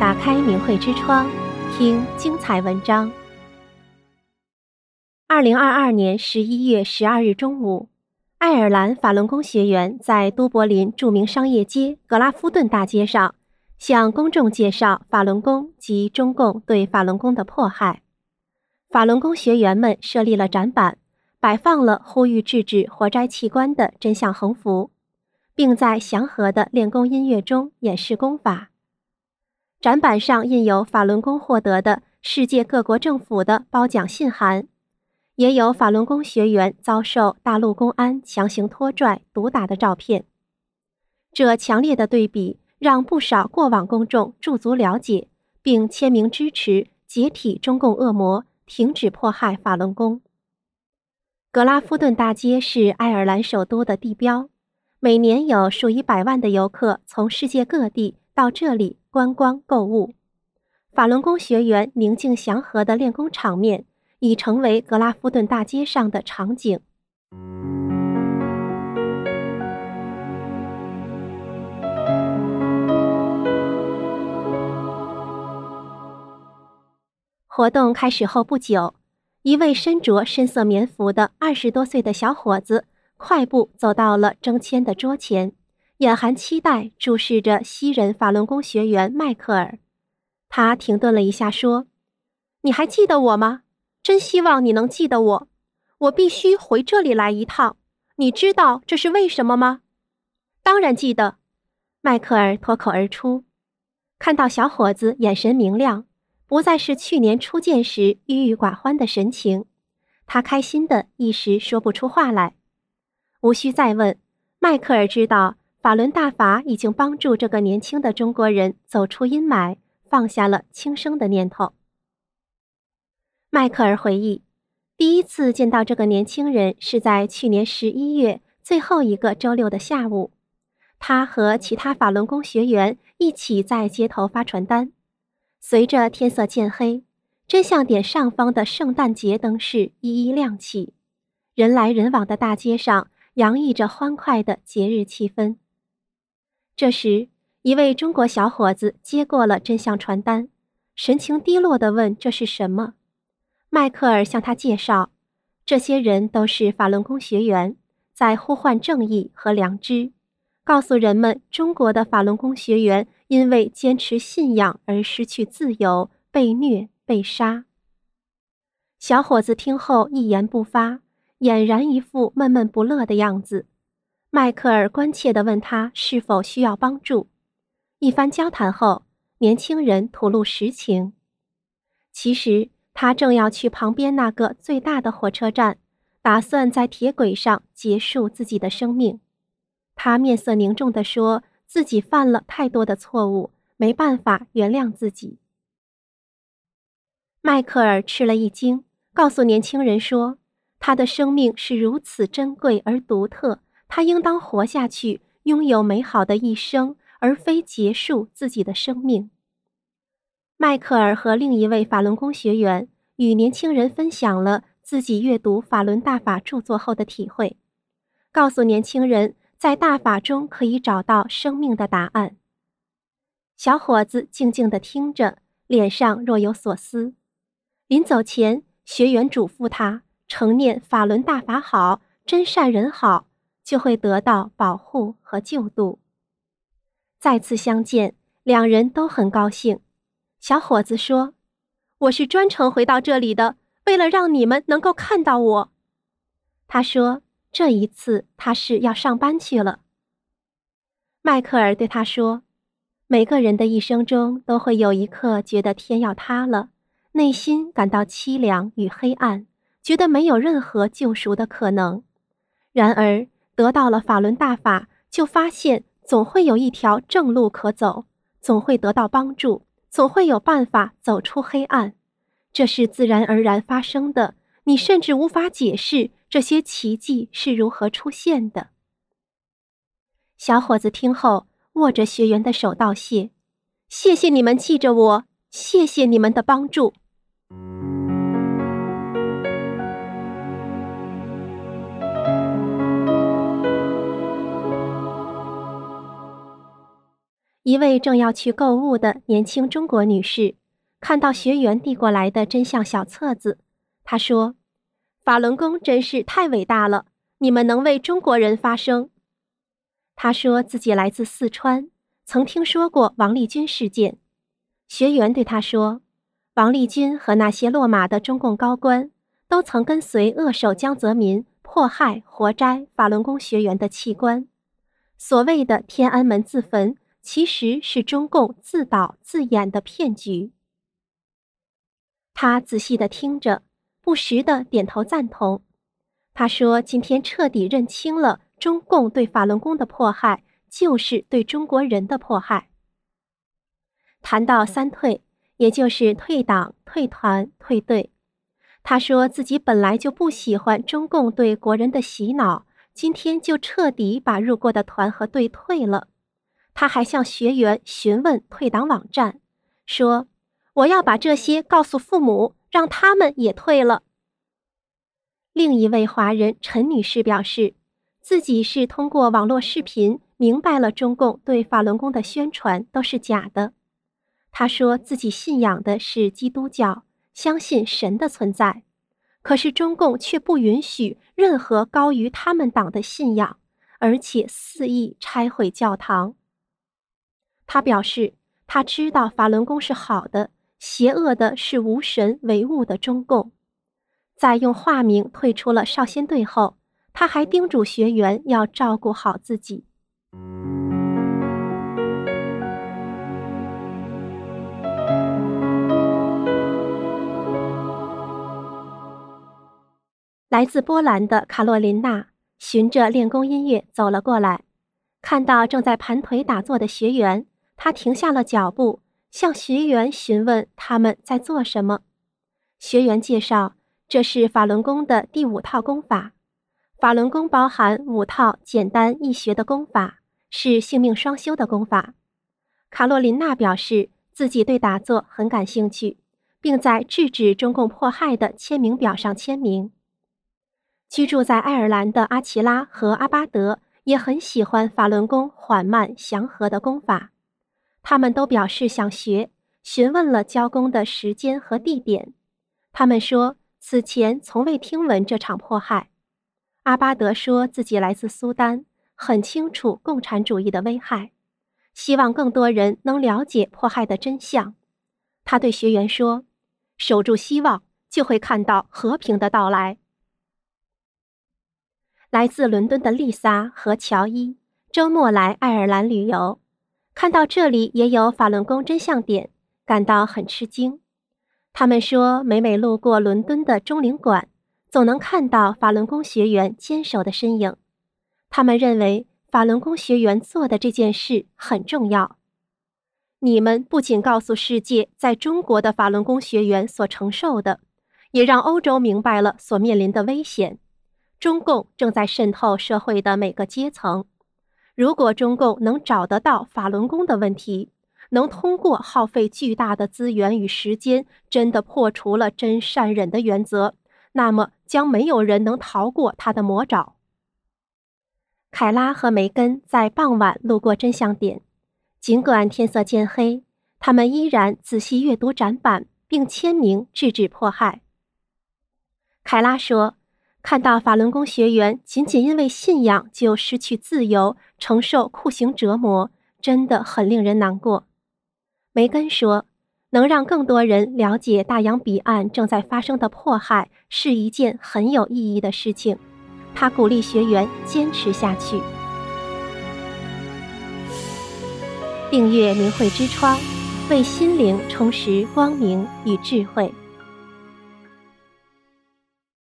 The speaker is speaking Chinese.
打开明慧之窗，听精彩文章。二零二二年十一月十二日中午，爱尔兰法轮功学员在都柏林著名商业街格拉夫顿大街上，向公众介绍法轮功及中共对法轮功的迫害。法轮功学员们设立了展板，摆放了呼吁制止活摘器官的真相横幅，并在祥和的练功音乐中演示功法。展板上印有法轮功获得的世界各国政府的褒奖信函，也有法轮功学员遭受大陆公安强行拖拽、毒打的照片。这强烈的对比让不少过往公众驻足了解，并签名支持解体中共恶魔，停止迫害法轮功。格拉夫顿大街是爱尔兰首都的地标，每年有数以百万的游客从世界各地到这里。观光购物，法轮功学员宁静祥和的练功场面已成为格拉夫顿大街上的场景。活动开始后不久，一位身着深色棉服的二十多岁的小伙子快步走到了征签的桌前。眼含期待注视着西人法轮功学员迈克尔，他停顿了一下，说：“你还记得我吗？真希望你能记得我。我必须回这里来一趟。你知道这是为什么吗？”“当然记得。”迈克尔脱口而出。看到小伙子眼神明亮，不再是去年初见时郁郁寡欢的神情，他开心的一时说不出话来。无需再问，迈克尔知道。法轮大法已经帮助这个年轻的中国人走出阴霾，放下了轻生的念头。迈克尔回忆，第一次见到这个年轻人是在去年十一月最后一个周六的下午，他和其他法轮功学员一起在街头发传单。随着天色渐黑，真相点上方的圣诞节灯饰一一亮起，人来人往的大街上洋溢着欢快的节日气氛。这时，一位中国小伙子接过了真相传单，神情低落地问：“这是什么？”迈克尔向他介绍：“这些人都是法轮功学员，在呼唤正义和良知，告诉人们中国的法轮功学员因为坚持信仰而失去自由，被虐、被杀。”小伙子听后一言不发，俨然一副闷闷不乐的样子。迈克尔关切地问他是否需要帮助。一番交谈后，年轻人吐露实情：其实他正要去旁边那个最大的火车站，打算在铁轨上结束自己的生命。他面色凝重地说自己犯了太多的错误，没办法原谅自己。迈克尔吃了一惊，告诉年轻人说：“他的生命是如此珍贵而独特。”他应当活下去，拥有美好的一生，而非结束自己的生命。迈克尔和另一位法轮功学员与年轻人分享了自己阅读法轮大法著作后的体会，告诉年轻人在大法中可以找到生命的答案。小伙子静静地听着，脸上若有所思。临走前，学员嘱咐他承念法轮大法好，真善人好。就会得到保护和救度。再次相见，两人都很高兴。小伙子说：“我是专程回到这里的，为了让你们能够看到我。”他说：“这一次他是要上班去了。”迈克尔对他说：“每个人的一生中都会有一刻觉得天要塌了，内心感到凄凉与黑暗，觉得没有任何救赎的可能。然而，得到了法轮大法，就发现总会有一条正路可走，总会得到帮助，总会有办法走出黑暗。这是自然而然发生的，你甚至无法解释这些奇迹是如何出现的。小伙子听后，握着学员的手道谢：“谢谢你们记着我，谢谢你们的帮助。”一位正要去购物的年轻中国女士看到学员递过来的真相小册子，她说：“法轮功真是太伟大了，你们能为中国人发声。”她说自己来自四川，曾听说过王立军事件。学员对她说：“王立军和那些落马的中共高官，都曾跟随恶手江泽民迫害、活摘法轮功学员的器官。所谓的天安门自焚。”其实是中共自导自演的骗局。他仔细的听着，不时的点头赞同。他说：“今天彻底认清了，中共对法轮功的迫害，就是对中国人的迫害。”谈到三退，也就是退党、退团、退队，他说自己本来就不喜欢中共对国人的洗脑，今天就彻底把入过的团和队退了。他还向学员询问退党网站，说：“我要把这些告诉父母，让他们也退了。”另一位华人陈女士表示，自己是通过网络视频明白了中共对法轮功的宣传都是假的。她说自己信仰的是基督教，相信神的存在，可是中共却不允许任何高于他们党的信仰，而且肆意拆毁教堂。他表示，他知道法轮功是好的，邪恶的是无神唯物的中共。在用化名退出了少先队后，他还叮嘱学员要照顾好自己。来自波兰的卡洛琳娜循着练功音乐走了过来，看到正在盘腿打坐的学员。他停下了脚步，向学员询问他们在做什么。学员介绍，这是法轮功的第五套功法。法轮功包含五套简单易学的功法，是性命双修的功法。卡洛琳娜表示自己对打坐很感兴趣，并在制止中共迫害的签名表上签名。居住在爱尔兰的阿奇拉和阿巴德也很喜欢法轮功缓慢祥和的功法。他们都表示想学，询问了教工的时间和地点。他们说此前从未听闻这场迫害。阿巴德说自己来自苏丹，很清楚共产主义的危害，希望更多人能了解迫害的真相。他对学员说：“守住希望，就会看到和平的到来。”来自伦敦的丽莎和乔伊周末来爱尔兰旅游。看到这里也有法轮功真相点，感到很吃惊。他们说，每每路过伦敦的钟灵馆，总能看到法轮功学员坚守的身影。他们认为法轮功学员做的这件事很重要。你们不仅告诉世界在中国的法轮功学员所承受的，也让欧洲明白了所面临的危险。中共正在渗透社会的每个阶层。如果中共能找得到法轮功的问题，能通过耗费巨大的资源与时间，真的破除了真善忍的原则，那么将没有人能逃过他的魔爪。凯拉和梅根在傍晚路过真相点，尽管天色渐黑，他们依然仔细阅读展板，并签名制止迫害。凯拉说。看到法轮功学员仅仅因为信仰就失去自由，承受酷刑折磨，真的很令人难过。梅根说：“能让更多人了解大洋彼岸正在发生的迫害，是一件很有意义的事情。”他鼓励学员坚持下去。订阅明慧之窗，为心灵充实光明与智慧。